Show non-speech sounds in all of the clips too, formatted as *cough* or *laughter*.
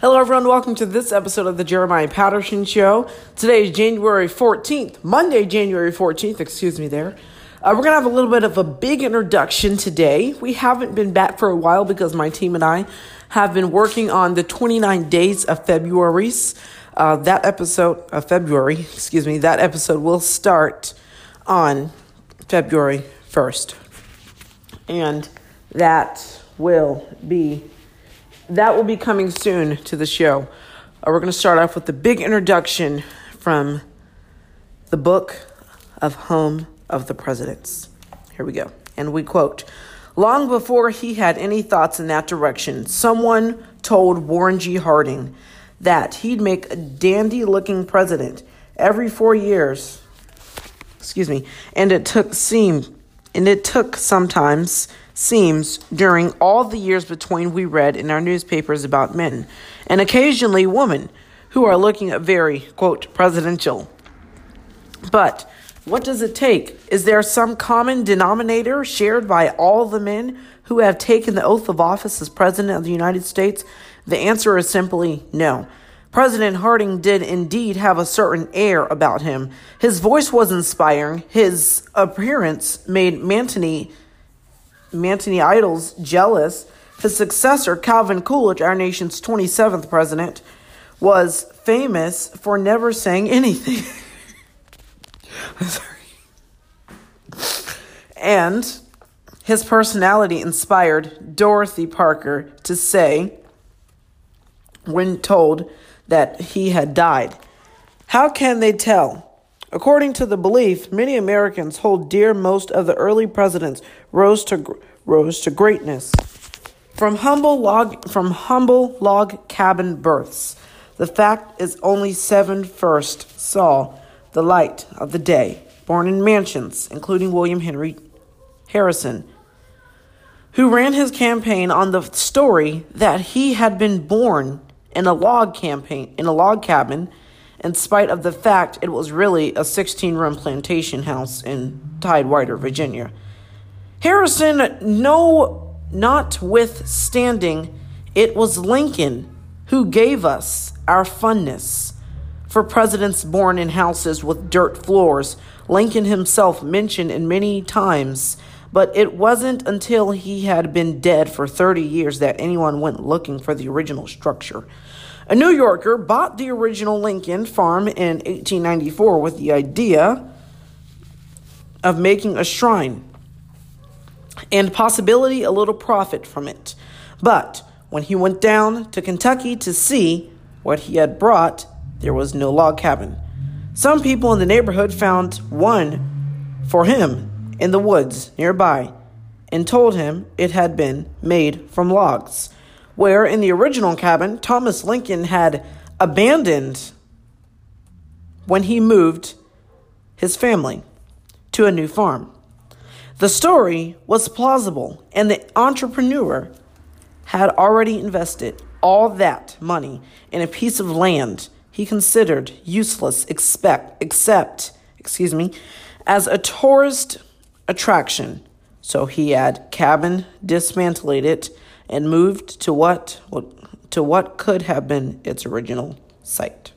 Hello, everyone. Welcome to this episode of the Jeremiah Patterson Show. Today is January 14th, Monday, January 14th, excuse me there. Uh, we're going to have a little bit of a big introduction today. We haven't been back for a while because my team and I have been working on the 29 days of February's. Uh, that episode of February, excuse me, that episode will start on February 1st. And that will be that will be coming soon to the show. Uh, we're going to start off with the big introduction from the book of Home of the Presidents. Here we go. And we quote Long before he had any thoughts in that direction, someone told Warren G. Harding that he'd make a dandy looking president every four years. Excuse me. And it took seem and it took sometimes seems during all the years between we read in our newspapers about men and occasionally women who are looking very quote presidential. But what does it take? Is there some common denominator shared by all the men who have taken the oath of office as President of the United States? The answer is simply no. President Harding did indeed have a certain air about him. His voice was inspiring. His appearance made Manteny, Manteny idols jealous. His successor, Calvin Coolidge, our nation's 27th president, was famous for never saying *laughs* anything. and his personality inspired Dorothy Parker to say, when told that he had died, How can they tell? According to the belief, many Americans hold dear most of the early presidents rose to rose to greatness. From humble log from humble log cabin births, the fact is only seven first saw the light of the day, born in mansions, including William Henry Harrison, who ran his campaign on the story that he had been born in a log campaign in a log cabin, in spite of the fact it was really a 16-room plantation house in Tidewater, Virginia. Harrison, no, notwithstanding, it was Lincoln who gave us our funness for presidents born in houses with dirt floors, Lincoln himself mentioned in many times, but it wasn't until he had been dead for 30 years that anyone went looking for the original structure. A New Yorker bought the original Lincoln farm in 1894 with the idea of making a shrine and possibility a little profit from it. But when he went down to Kentucky to see what he had brought, there was no log cabin. Some people in the neighborhood found one for him in the woods nearby and told him it had been made from logs, where in the original cabin Thomas Lincoln had abandoned when he moved his family to a new farm. The story was plausible, and the entrepreneur had already invested all that money in a piece of land he considered useless expect, except, excuse me, as a tourist attraction. So he had cabin dismantled it and moved to what, to what could have been its original site.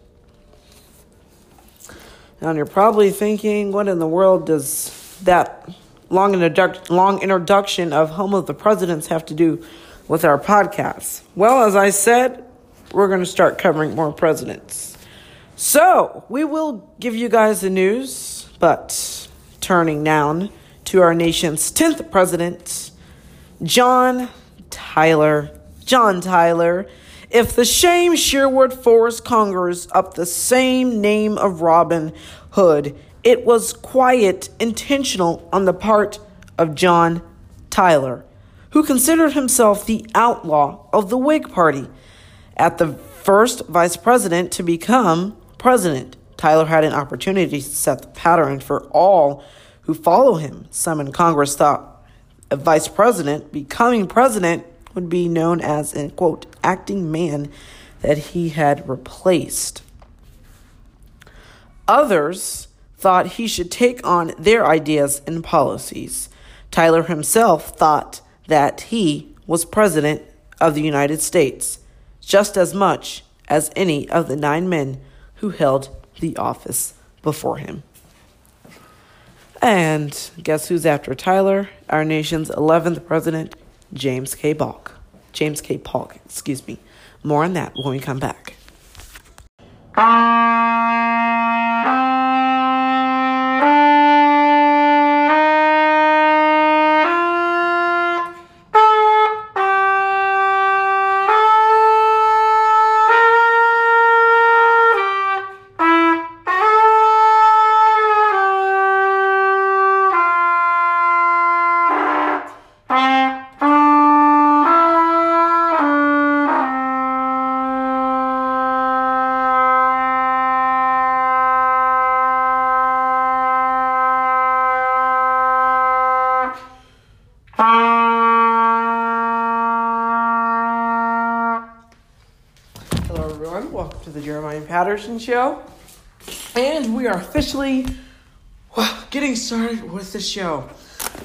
Now you're probably thinking, what in the world does that long, introdu- long introduction of Home of the Presidents have to do with our podcast? Well, as I said, we're going to start covering more presidents. So, we will give you guys the news, but turning now to our nation's 10th president, John Tyler. John Tyler. If the shame Sherwood Forest Congress up the same name of Robin Hood, it was quiet, intentional on the part of John Tyler, who considered himself the outlaw of the Whig Party. At the first vice president to become president. Tyler had an opportunity to set the pattern for all who follow him. Some in Congress thought a vice president becoming president would be known as a quote acting man that he had replaced. Others thought he should take on their ideas and policies. Tyler himself thought that he was president of the United States. just as much as any of the nine men who held the office before him. And guess who's after Tyler? Our nation's 11th president, James K. Polk. James K. Polk, excuse me. More on that when we come back. Patterson Show. And we are officially getting started with the show.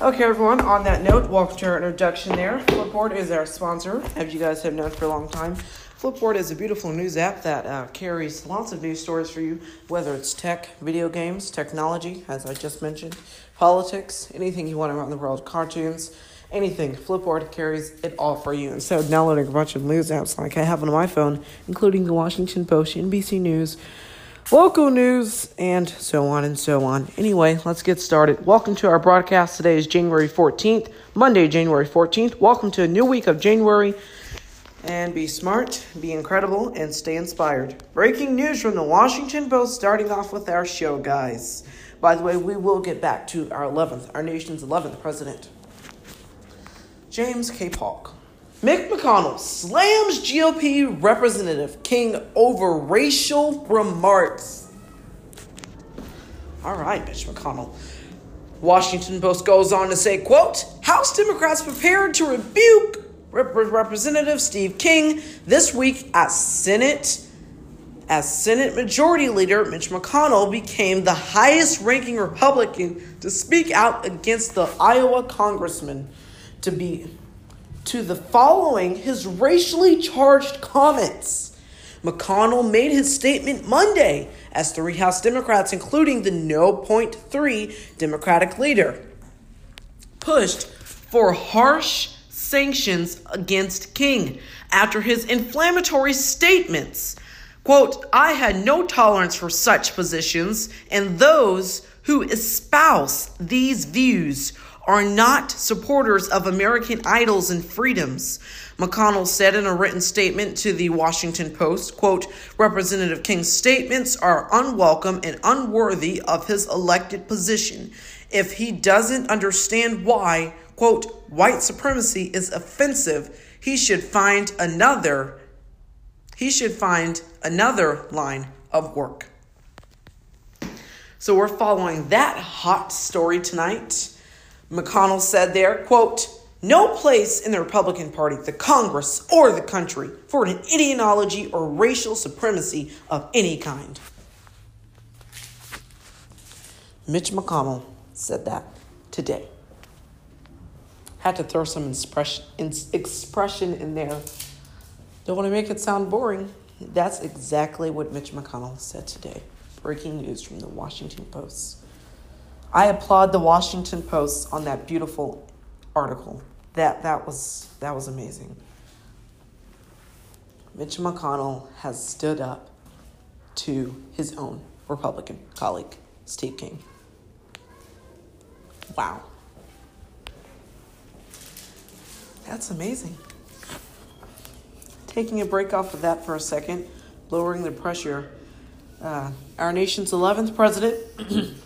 Okay, everyone, on that note, welcome to our introduction there. Flipboard is our sponsor, as you guys have known for a long time. Flipboard is a beautiful news app that uh, carries lots of news stories for you, whether it's tech, video games, technology, as I just mentioned, politics, anything you want around the world, cartoons, anything. Flipboard carries it all for you. Of downloading a bunch of news apps like I have on my phone, including the Washington Post, NBC News, local news, and so on and so on. Anyway, let's get started. Welcome to our broadcast. Today is January 14th, Monday, January 14th. Welcome to a new week of January. And be smart, be incredible, and stay inspired. Breaking news from the Washington Post, starting off with our show, guys. By the way, we will get back to our 11th, our nation's 11th president. James K. Polk. Mick McConnell slams GOP Representative King over racial remarks. All right, Mitch McConnell. Washington Post goes on to say, quote, House Democrats prepared to rebuke Rep- Representative Steve King this week at Senate as Senate Majority Leader Mitch McConnell became the highest ranking Republican to speak out against the Iowa congressman to be to the following his racially charged comments. McConnell made his statement Monday as three House Democrats, including the No. Point 3 Democratic leader, pushed for harsh sanctions against King after his inflammatory statements. Quote, I had no tolerance for such positions, and those who espouse these views are not supporters of American idols and freedoms. McConnell said in a written statement to the Washington Post, quote, Representative King's statements are unwelcome and unworthy of his elected position. If he doesn't understand why, quote, white supremacy is offensive, he should find another he should find another line of work. So we're following that hot story tonight. McConnell said there, quote, no place in the Republican Party, the Congress, or the country for an ideology or racial supremacy of any kind. Mitch McConnell said that today. Had to throw some expression in there. Don't want to make it sound boring. That's exactly what Mitch McConnell said today. Breaking news from the Washington Post. I applaud the Washington Post on that beautiful article. That that was that was amazing. Mitch McConnell has stood up to his own Republican colleague, Steve King. Wow. That's amazing. Taking a break off of that for a second, lowering the pressure. Uh, our nation's 11th president *clears throat*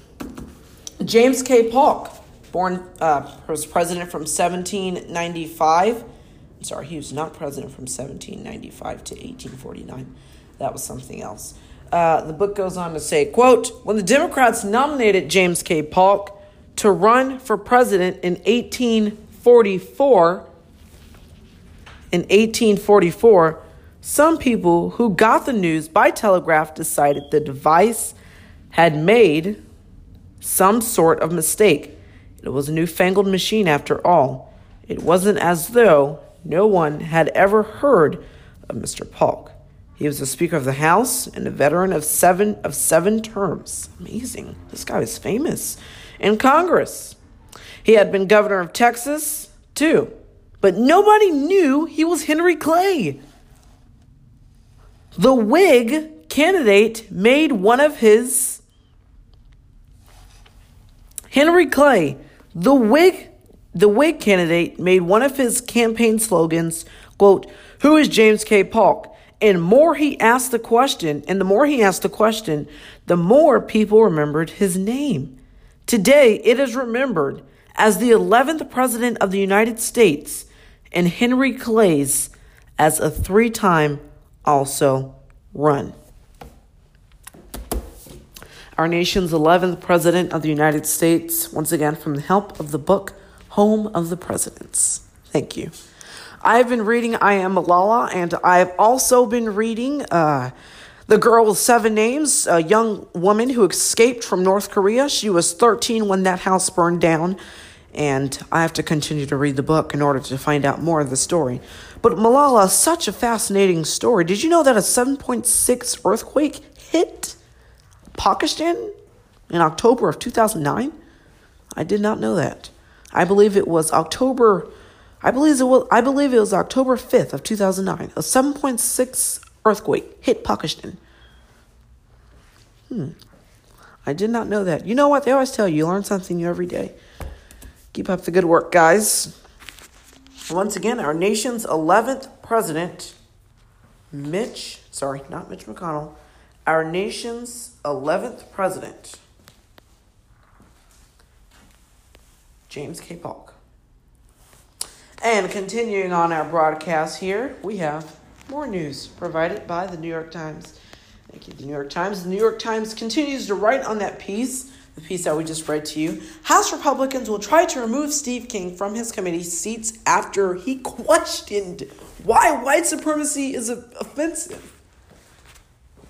James K. Polk, born uh, was president from 1795. I'm sorry, he was not president from 1795 to 1849. That was something else. Uh, the book goes on to say, quote, when the Democrats nominated James K. Polk to run for president in 1844, in 1844, some people who got the news by telegraph decided the device had made some sort of mistake. It was a newfangled machine after all. It wasn't as though no one had ever heard of Mr. Polk. He was the Speaker of the House and a veteran of seven of seven terms. Amazing. This guy was famous in Congress. He had been governor of Texas, too. But nobody knew he was Henry Clay. The Whig candidate made one of his Henry Clay, the Whig the Whig candidate made one of his campaign slogans, quote, Who is James K. Polk? And more he asked the question, and the more he asked the question, the more people remembered his name. Today, it is remembered as the 11th President of the United States and Henry Clay's as a three time also run. Our nation's 11th President of the United States, once again from the help of the book Home of the Presidents. Thank you. I've been reading I Am Malala, and I've also been reading uh, The Girl with Seven Names, a young woman who escaped from North Korea. She was 13 when that house burned down, and I have to continue to read the book in order to find out more of the story. But Malala, such a fascinating story. Did you know that a 7.6 earthquake hit Pakistan in October of 2009? I did not know that. I believe it was October. I believe it was. I believe it was October fifth of two thousand nine. A seven point six earthquake hit Pakistan. Hmm. I did not know that. You know what? They always tell you, you learn something new every day. Keep up the good work, guys. Once again, our nation's 11th president, Mitch, sorry, not Mitch McConnell, our nation's 11th president, James K. Polk. And continuing on our broadcast here, we have more news provided by the New York Times. Thank you, the New York Times. The New York Times continues to write on that piece, the piece that we just read to you. House Republicans will try to remove Steve King from his committee seats after he questioned why white supremacy is offensive.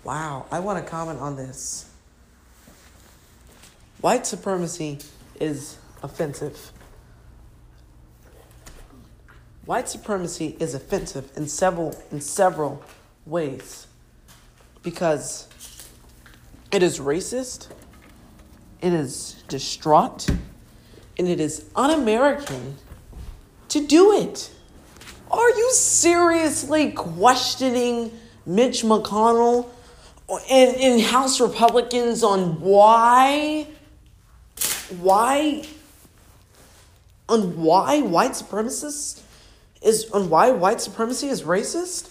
Wow, I want to comment on this. White supremacy is offensive. White supremacy is offensive in several in several ways because it is racist, it is distraught, and it is un-American to do it. Are you seriously questioning Mitch McConnell and, and House Republicans on why why on why white supremacists is on why white supremacy is racist?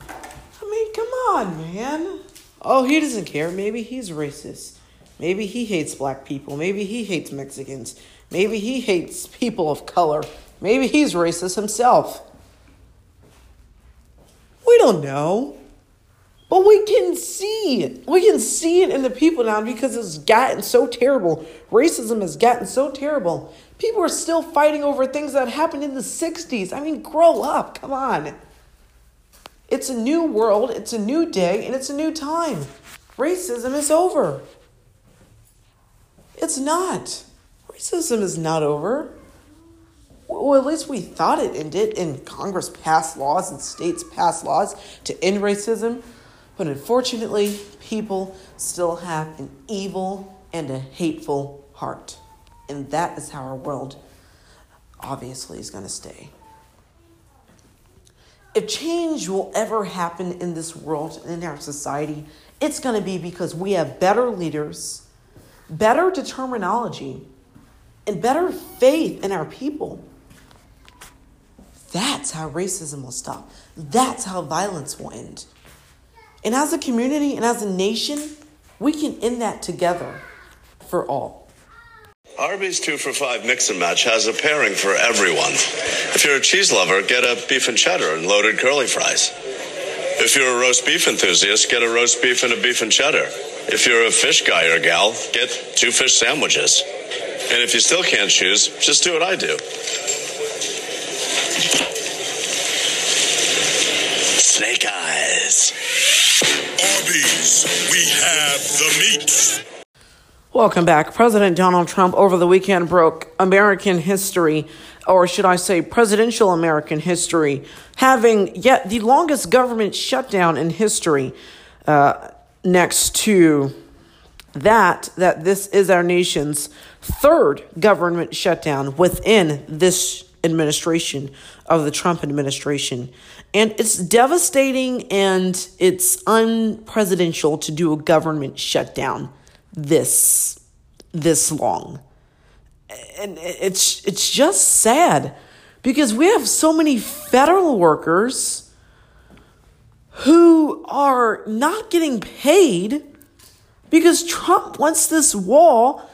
I mean, come on, man. Oh, he doesn't care. Maybe he's racist. Maybe he hates black people. Maybe he hates Mexicans. Maybe he hates people of color. Maybe he's racist himself. We don't know. But we can see. We can see it in the people now because it's gotten so terrible. Racism has gotten so terrible. People are still fighting over things that happened in the 60s. I mean, grow up. Come on. It's a new world, it's a new day, and it's a new time. Racism is over. It's not. Racism is not over. Well, at least we thought it ended, and Congress passed laws and states passed laws to end racism. But unfortunately, people still have an evil and a hateful heart. And that is how our world obviously is going to stay. If change will ever happen in this world and in our society, it's going to be because we have better leaders, better determinology, and better faith in our people. That's how racism will stop. That's how violence will end. And as a community and as a nation, we can end that together for all. Arby's two for five mix and match has a pairing for everyone. If you're a cheese lover, get a beef and cheddar and loaded curly fries. If you're a roast beef enthusiast, get a roast beef and a beef and cheddar. If you're a fish guy or gal, get two fish sandwiches. And if you still can't choose, just do what I do. Snake eyes. We have the meat. Welcome back. President Donald Trump over the weekend broke American history or should I say, presidential American history, having yet the longest government shutdown in history, uh, next to that, that this is our nation's third government shutdown within this administration of the Trump administration. And it's devastating and it's unpresidential to do a government shutdown this this long. And it's it's just sad because we have so many federal workers who are not getting paid because Trump wants this wall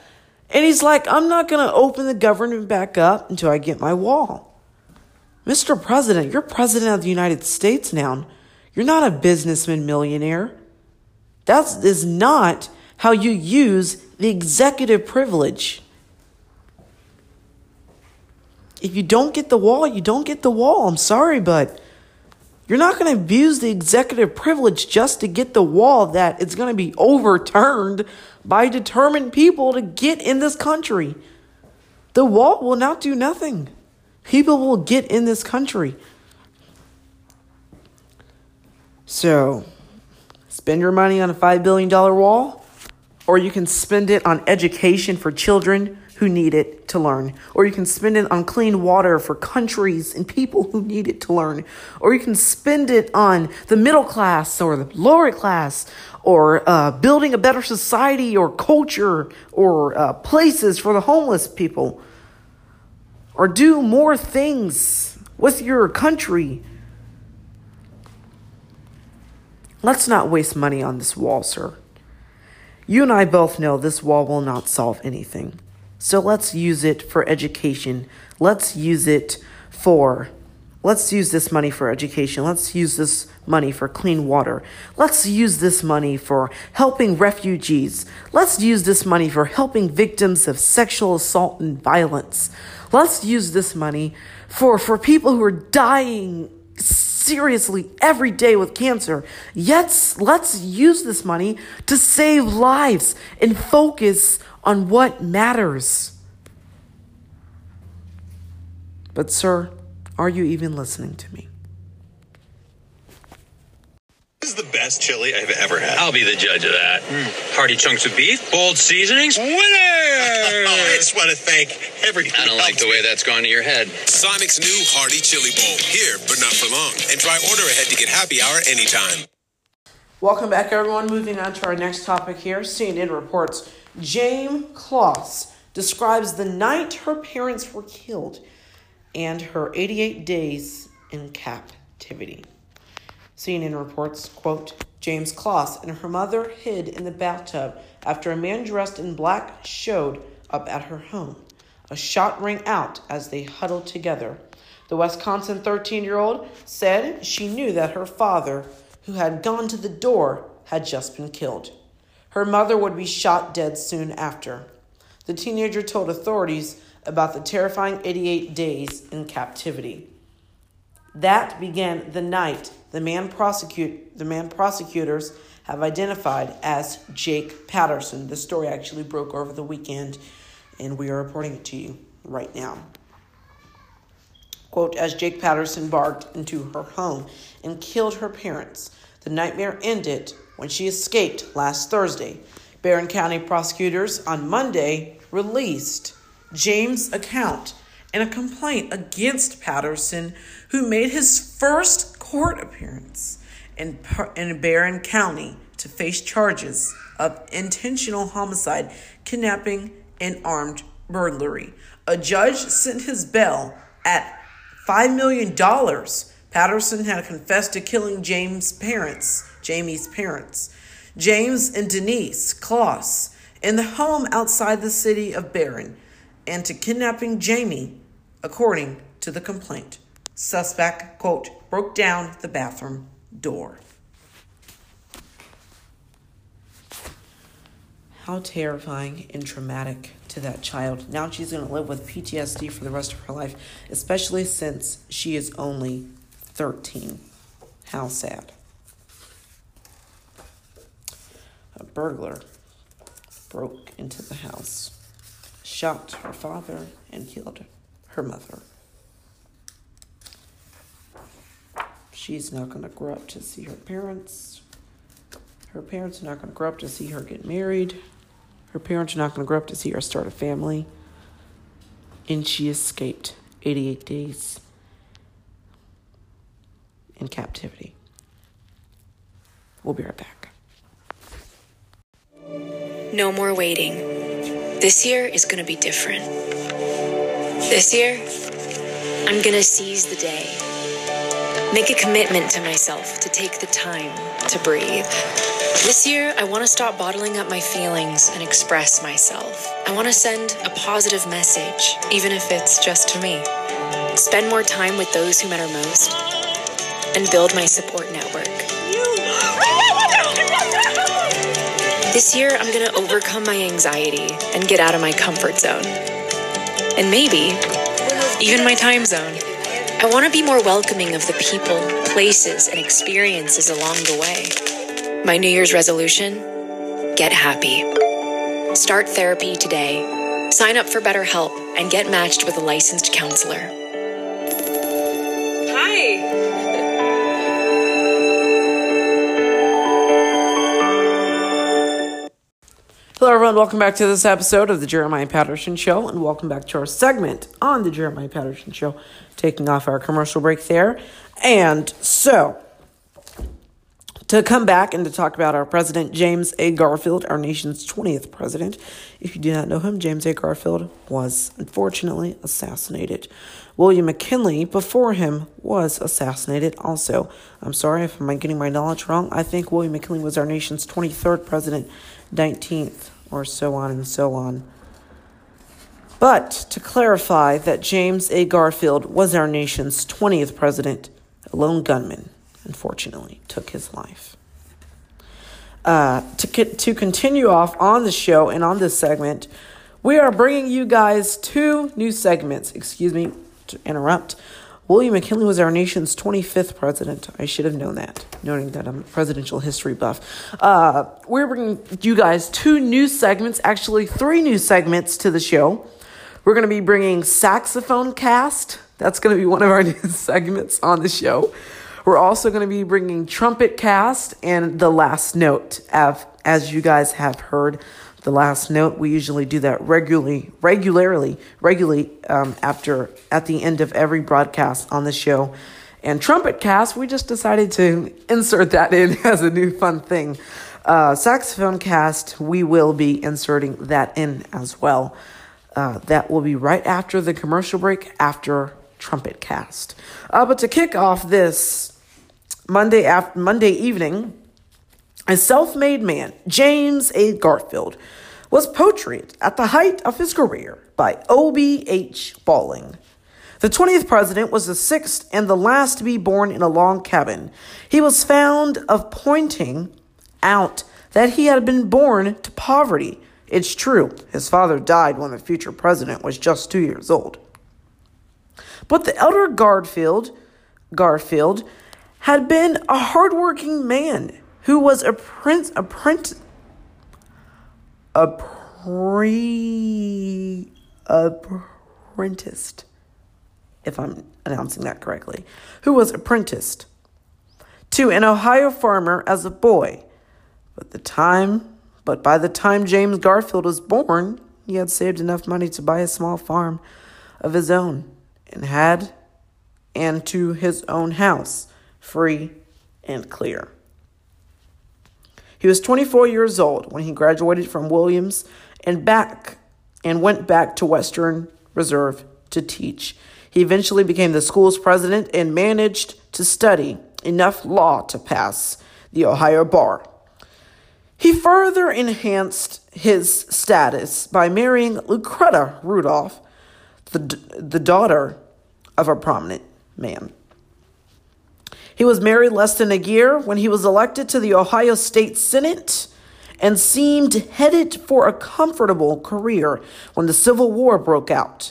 and he's like, I'm not going to open the government back up until I get my wall. Mr. President, you're president of the United States now. You're not a businessman millionaire. That is not how you use the executive privilege. If you don't get the wall, you don't get the wall. I'm sorry, but you're not going to abuse the executive privilege just to get the wall that it's going to be overturned by determined people to get in this country. The wall will not do nothing. People will get in this country. So, spend your money on a $5 billion wall, or you can spend it on education for children who need it to learn. Or you can spend it on clean water for countries and people who need it to learn. Or you can spend it on the middle class or the lower class or uh, building a better society or culture or uh, places for the homeless people. Or do more things with your country. Let's not waste money on this wall, sir. You and I both know this wall will not solve anything. So let's use it for education. Let's use it for, let's use this money for education. Let's use this money for clean water. Let's use this money for helping refugees. Let's use this money for helping victims of sexual assault and violence. Let's use this money for, for people who are dying seriously every day with cancer. Yet, let's use this money to save lives and focus on what matters. But, sir, are you even listening to me? This is the best chili I've ever had. I'll be the judge of that. Mm. Hearty chunks of beef, bold seasonings, winner! *laughs* I just want to thank everyone. I don't like the way that's gone to your head. Sonic's new Hearty Chili Bowl. Here, but not for long. And try order ahead to get happy hour anytime. Welcome back, everyone. Moving on to our next topic here. CNN reports Jane Closs describes the night her parents were killed and her 88 days in captivity. CNN reports, quote, James Closs and her mother hid in the bathtub after a man dressed in black showed up at her home. A shot rang out as they huddled together. The Wisconsin 13 year old said she knew that her father, who had gone to the door, had just been killed. Her mother would be shot dead soon after. The teenager told authorities about the terrifying 88 days in captivity. That began the night the man prosecute the man prosecutors have identified as Jake Patterson. The story actually broke over the weekend, and we are reporting it to you right now. Quote, as Jake Patterson barged into her home and killed her parents, the nightmare ended when she escaped last Thursday. Barron County prosecutors on Monday released James' account and a complaint against Patterson, who made his first court appearance in, in Barron County to face charges of intentional homicide, kidnapping, and armed burglary. A judge sent his bail at $5 million. Patterson had confessed to killing James' parents Jayme's parents, James and Denise Closs, in the home outside the city of Barron, and to kidnapping Jayme, according to the complaint. Suspect, quote, broke down the bathroom door. How terrifying and traumatic to that child. Now she's going to live with PTSD for the rest of her life, especially since she is only 13. How sad. a burglar broke into the house, shot her father, and killed her her mother. She's not going to grow up to see her parents. Her parents are not going to grow up to see her get married. Her parents are not going to grow up to see her start a family. And she escaped 88 days in captivity. We'll be right back. No more waiting. This year is going to be different. This year, I'm to seize the day. Make a commitment to myself to take the time to breathe. This year, I want to stop bottling up my feelings and express myself. I want to send a positive message, even if it's just to me. Spend more time with those who matter most and build my support network. This year, I'm to overcome my anxiety and get out of my comfort zone. And maybe even my time zone. I want to be more welcoming of the people, places, and experiences along the way. My New Year's resolution get happy. Start therapy today. Sign up for BetterHelp and get matched with a licensed counselor. Hi. Hello, everyone. Welcome back to this episode of the Jeremiah Patterson Show, and welcome back to our segment on the Jeremiah Patterson Show, taking off our commercial break there. And so, to come back and to talk about our president, James A. Garfield, our nation's 20th president. If you do not know him, James A. Garfield was unfortunately assassinated. William McKinley, before him, was assassinated also. I'm sorry if I'm getting my knowledge wrong. I think William McKinley was our nation's 23rd president, 19th or so on and so on. But to clarify that James A. Garfield was our nation's 20th president, a lone gunman, unfortunately, took his life. Uh, to, to continue off on the show and on this segment, we are bringing you guys two new segments. Excuse me to interrupt. William McKinley was our nation's 25th president. I should have known that, noting that I'm a presidential history buff. Uh, we're bringing you guys two new segments, actually, three new segments to the show. We're going to be bringing Saxophone Cast. That's going to be one of our *laughs* new segments on the show. We're also going to be bringing Trumpet Cast and The Last Note, as you guys have heard the last note. We usually do that regularly, regularly, regularly um, after at the end of every broadcast on the show. And trumpet cast, we just decided to insert that in *laughs* as a new fun thing. Uh, saxophone cast, we will be inserting that in as well. Uh, that will be right after the commercial break, after trumpet cast. Uh, but to kick off this Monday after Monday evening, a self made man, James A. Garfield, was portrayed at the height of his career by O.P.H. Balling. The 20th president was the sixth and the last to be born in a log cabin. He was found of pointing out that he had been born to poverty. It's true, his father died when the future president was just two years old. But the elder Garfield, Garfield had been a hardworking man who was a prince, a prince, a pre, apprenticed, if I'm announcing that correctly, who was apprenticed to an Ohio farmer as a boy. But the time, but by the time James Garfield was born, he had saved enough money to buy a small farm of his own and had and to his own house, free and clear. He was 24 years old when he graduated from Williams and back and went back to Western Reserve to teach. He eventually became the school's president and managed to study enough law to pass the Ohio bar. He further enhanced his status by marrying Lucretia Rudolph, the, the daughter of a prominent man. He was married less than a year when he was elected to the Ohio State Senate and seemed headed for a comfortable career when the Civil War broke out.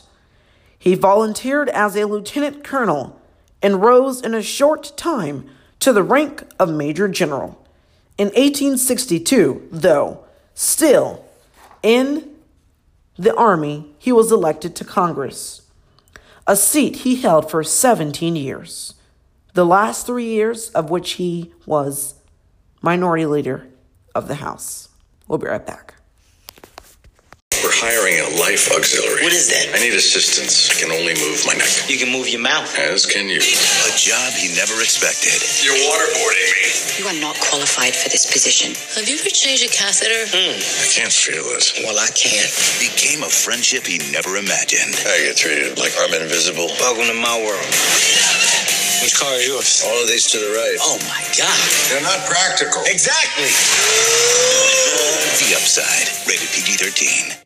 He volunteered as a lieutenant colonel and rose in a short time to the rank of major general. In 1862, though, still in the Army, he was elected to Congress, a seat he held for 17 years. The last three years of which he was minority leader of the House. We'll be right back. We're hiring a life auxiliary. What is that? I need assistance. I can only move my neck. You can move your mouth. As can you. A job he never expected. You're waterboarding me. You are not qualified for this position. Have you ever changed a catheter? Hmm. I can't feel it. Well, I can't. Became a friendship he never imagined. I get treated like I'm invisible. Welcome to my world. Which car is yours? All of these to the right. Oh my God. They're not practical. Exactly. *laughs* The Upside. Rated PG 13.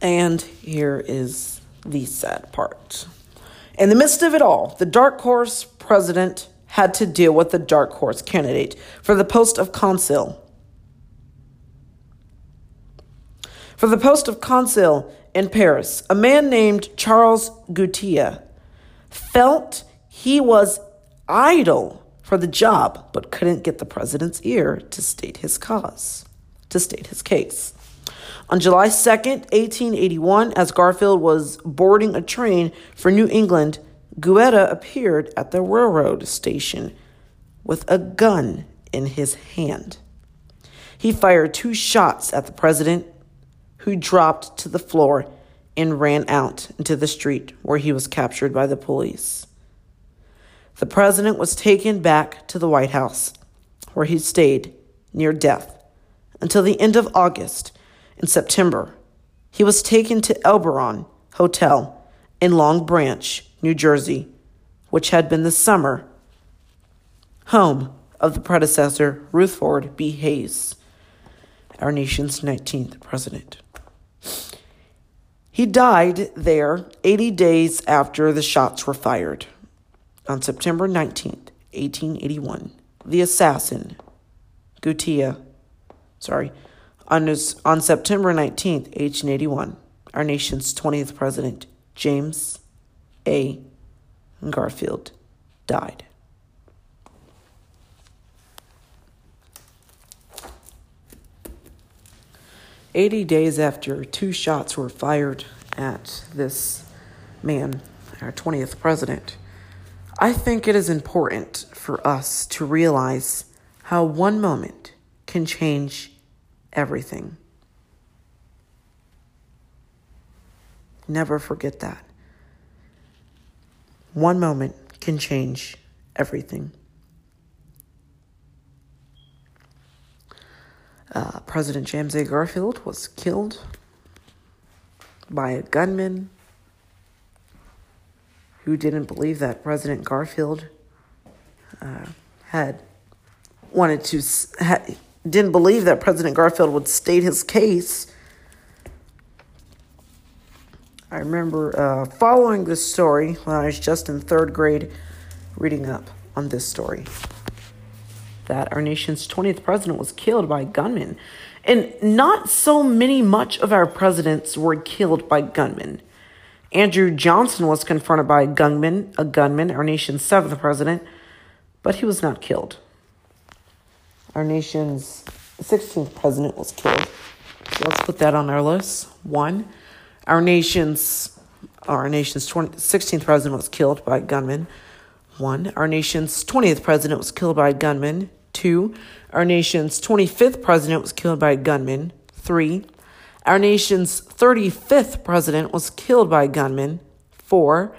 And here is the sad part. In the midst of it all, the dark horse president had to deal with the dark horse candidate for the post of consul. For the post of consul in Paris, a man named Charles Guiteau felt he was idle for the job but couldn't get the president's ear to state his cause, to state his case. On July 2nd, 1881, as Garfield was boarding a train for New England, Guiteau appeared at the railroad station with a gun in his hand. He fired two shots at the president, who dropped to the floor and ran out into the street where he was captured by the police. The president was taken back to the White House, where he stayed near death until the end of August. In September, he was taken to Elberon Hotel in Long Branch, New Jersey, which had been the summer home of the predecessor Rutherford B. Hayes, our nation's 19th president. He died there 80 days after the shots were fired. On September 19th, 1881, the assassin, Guiteau, sorry, on, his, on September 19th, 1881, our nation's 20th president, James A. Garfield, died. Eighty days after two shots were fired at this man, our 20th president, I think it is important for us to realize how one moment can change everything. Never forget that. One moment can change everything. Uh, President James A. Garfield was killed by a gunman who didn't believe that President Garfield uh, had wanted to had, didn't believe that President Garfield would state his case. I remember uh, following this story when I was just in third grade, reading up on this story. That our nation's 20th president was killed by gunmen. And not so many much of our presidents were killed by gunmen. Andrew Johnson was confronted by a gunman, a gunman, our nation's seventh president, but he was not killed. Our nation's 16th president was killed. So let's put that on our list. One, our nation's our nation's 20, 16th president was killed by a gunman. One, our nation's 20th president was killed by a gunman. Two, our nation's 25th president was killed by a gunman. Three, our nation's 35th president was killed by a gunman. Four,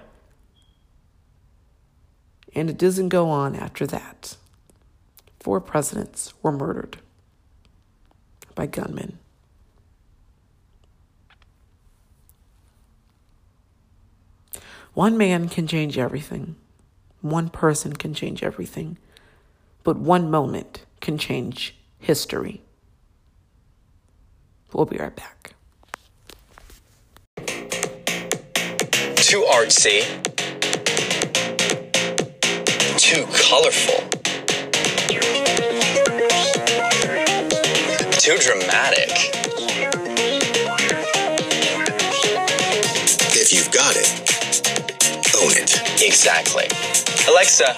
and it doesn't go on after that. Four presidents were murdered by gunmen. One man can change everything. One person can change everything. But one moment can change history. We'll be right back. Too artsy. Too colorful. Too dramatic. If you've got it, own it. Exactly. Alexa,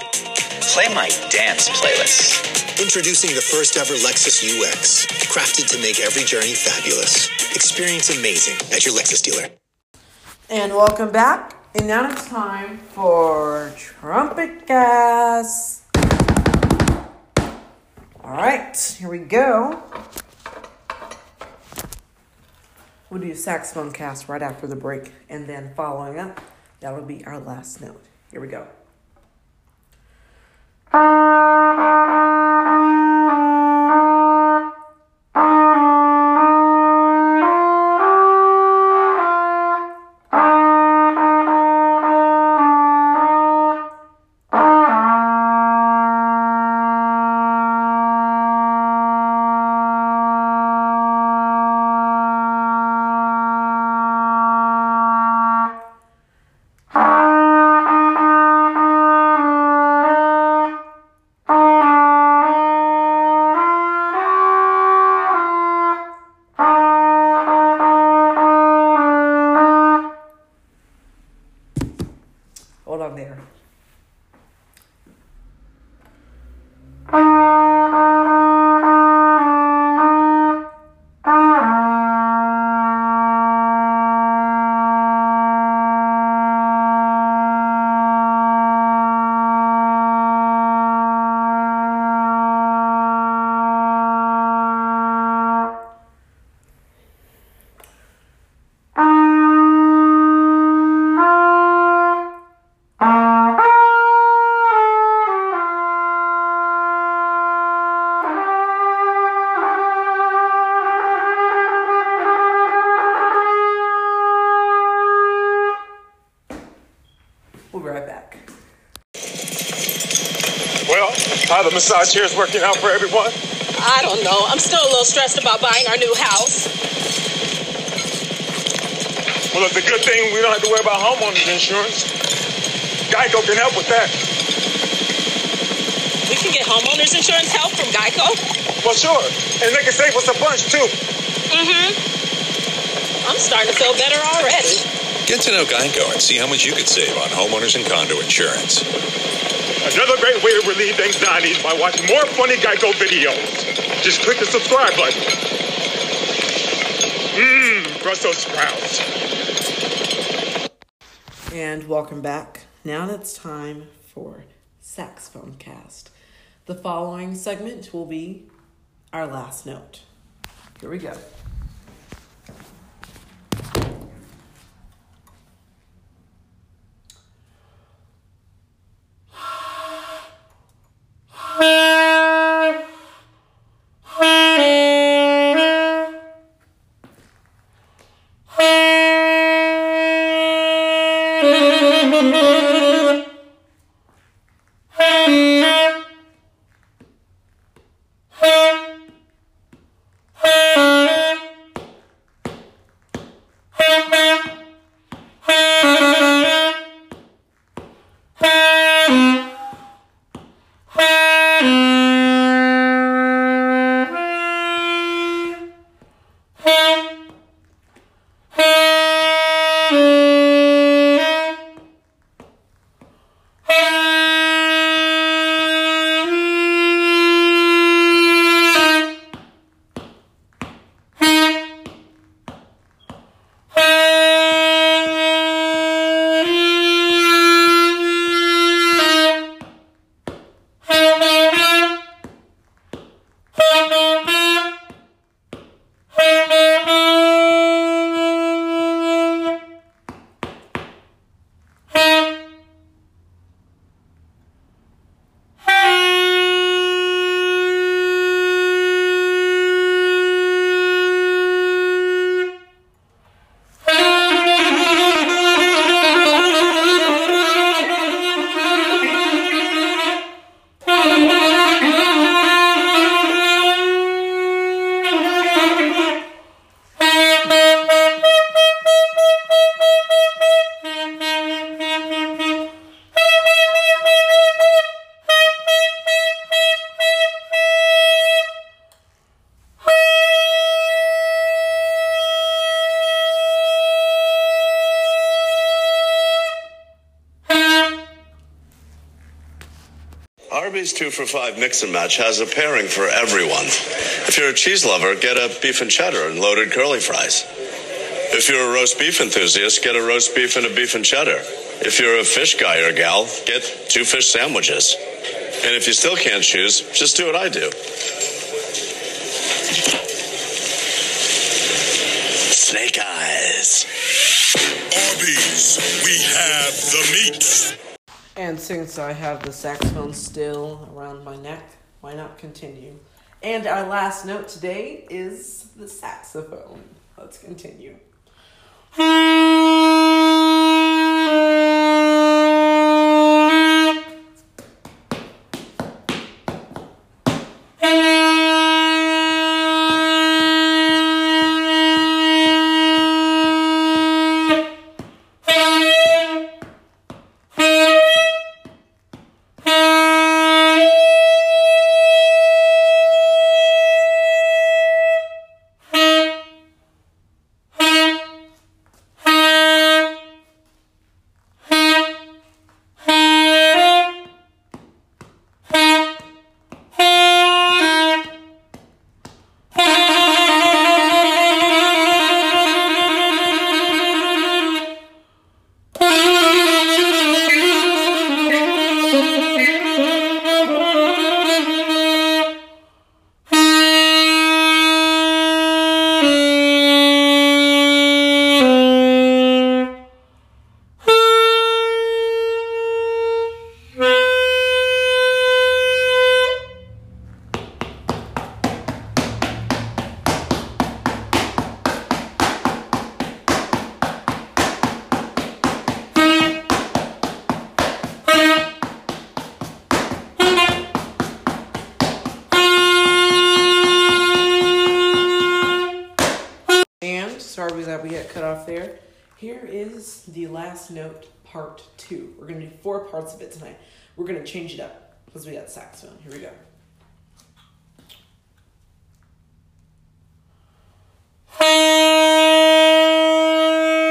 play my dance playlist. Introducing the first ever Lexus UX, crafted to make every journey fabulous. Experience amazing at your Lexus dealer. And welcome back. And now it's time for trumpet gas. All right, here we go. We'll do saxophone cast right after the break, and then following up, that'll be our last note. Here we go. Thank you. Massage here is working out for everyone? I don't know. I'm still a little stressed about buying our new house. Well, it's a good thing we don't have to worry about homeowners insurance. Geico can help with that. We can get homeowners insurance help from Geico? Well, sure. And they can save us a bunch, too. Mm-hmm. I'm starting to feel better already. Get to know Geico and see how much you could save on homeowners and condo insurance. Another great way to relieve anxiety is by watching more funny Geico videos. Just click the subscribe button. Mmm, Brussels sprouts. And welcome back. Now it's time for saxophone cast. The following segment will be our last note. Here we go. Arby's two for five mix and match has a pairing for everyone. If you're a cheese lover, get a beef and cheddar and loaded curly fries. If you're a roast beef enthusiast, get a roast beef and a beef and cheddar. If you're a fish guy or gal, get two fish sandwiches. And if you still can't choose, just do what I do. Snake eyes. Arby's, we have the meat. And since I have the saxophone still around my neck, why not continue? And our last note today is the saxophone. Let's continue. Note, part two. We're gonna do four parts of it tonight. We're gonna change it up because we got saxophone. Here we go. *laughs*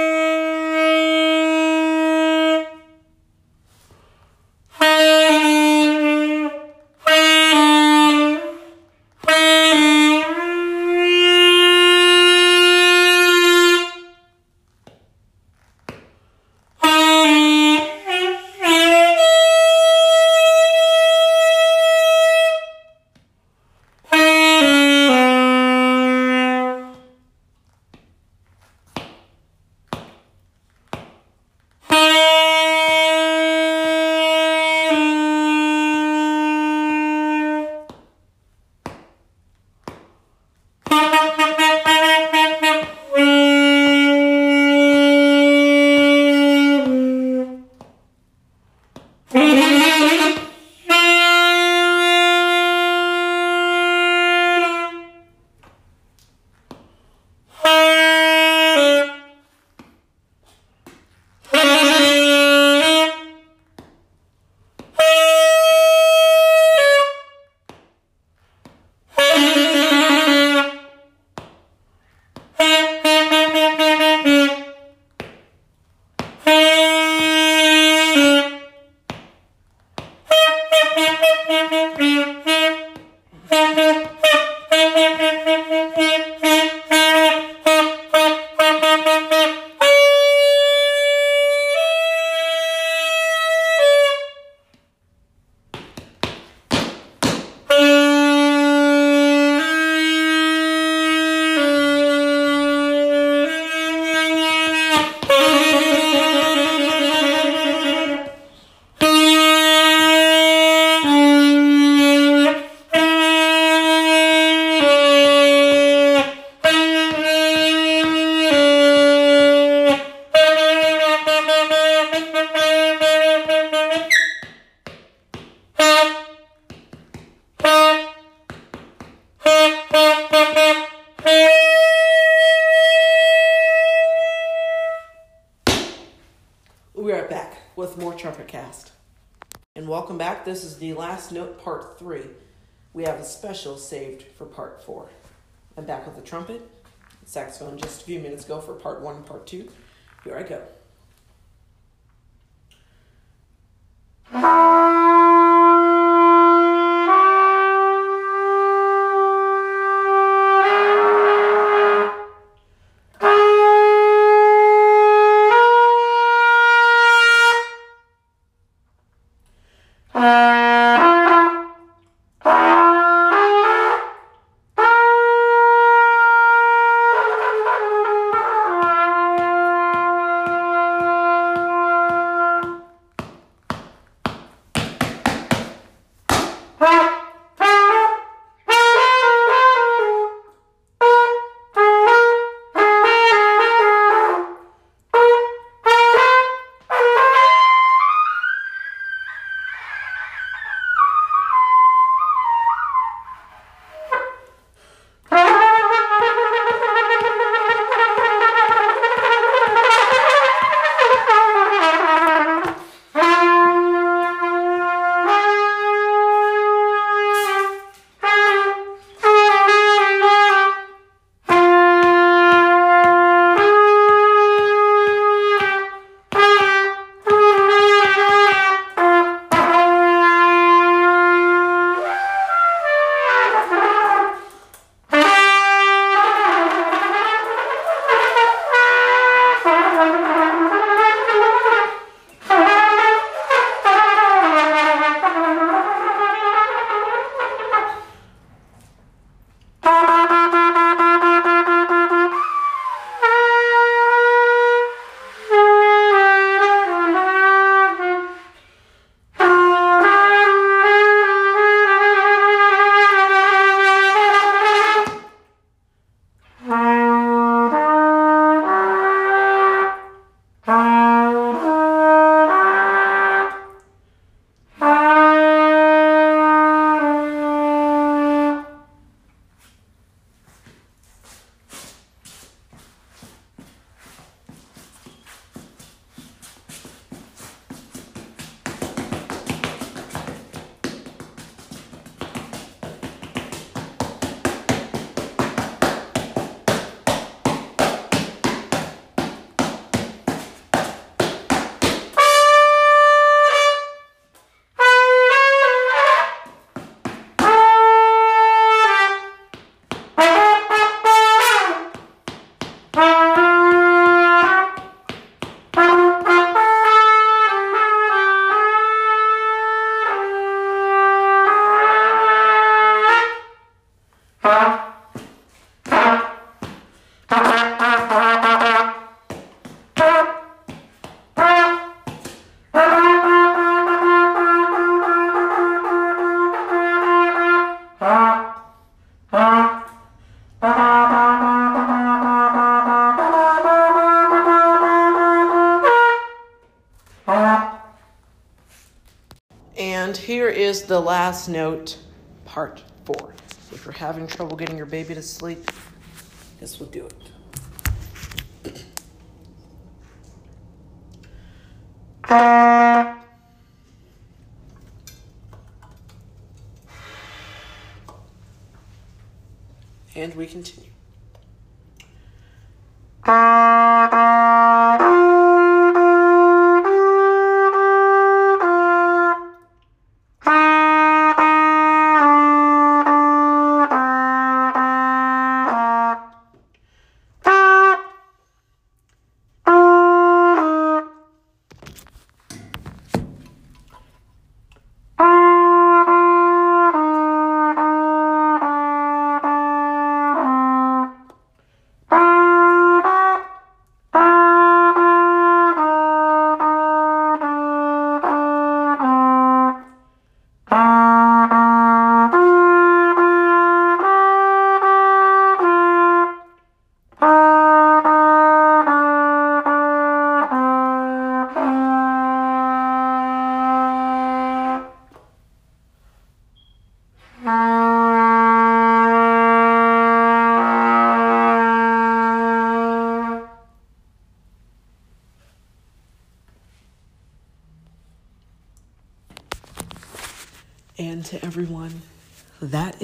with more Trumpet Cast. And welcome back. This is the last note, part three. We have a special saved for part four. I'm back with the trumpet, saxophone just a few minutes ago for part one and part two. Here I go. The last note, part four. If you're having trouble getting your baby to sleep, this will do it. And we continue.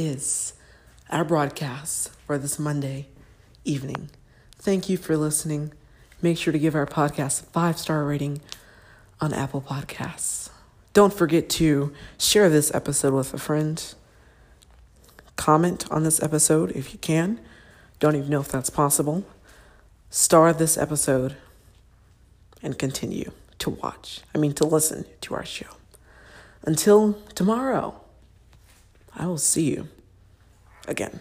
Is our broadcast for this Monday evening. Thank you for listening. Make sure to give our podcast a five star rating on Apple Podcasts. Don't forget to share this episode with a friend. Comment on this episode if you can. Don't even know if that's possible. Star this episode and continue to watch, I mean, to listen to our show. Until tomorrow, I will see you again.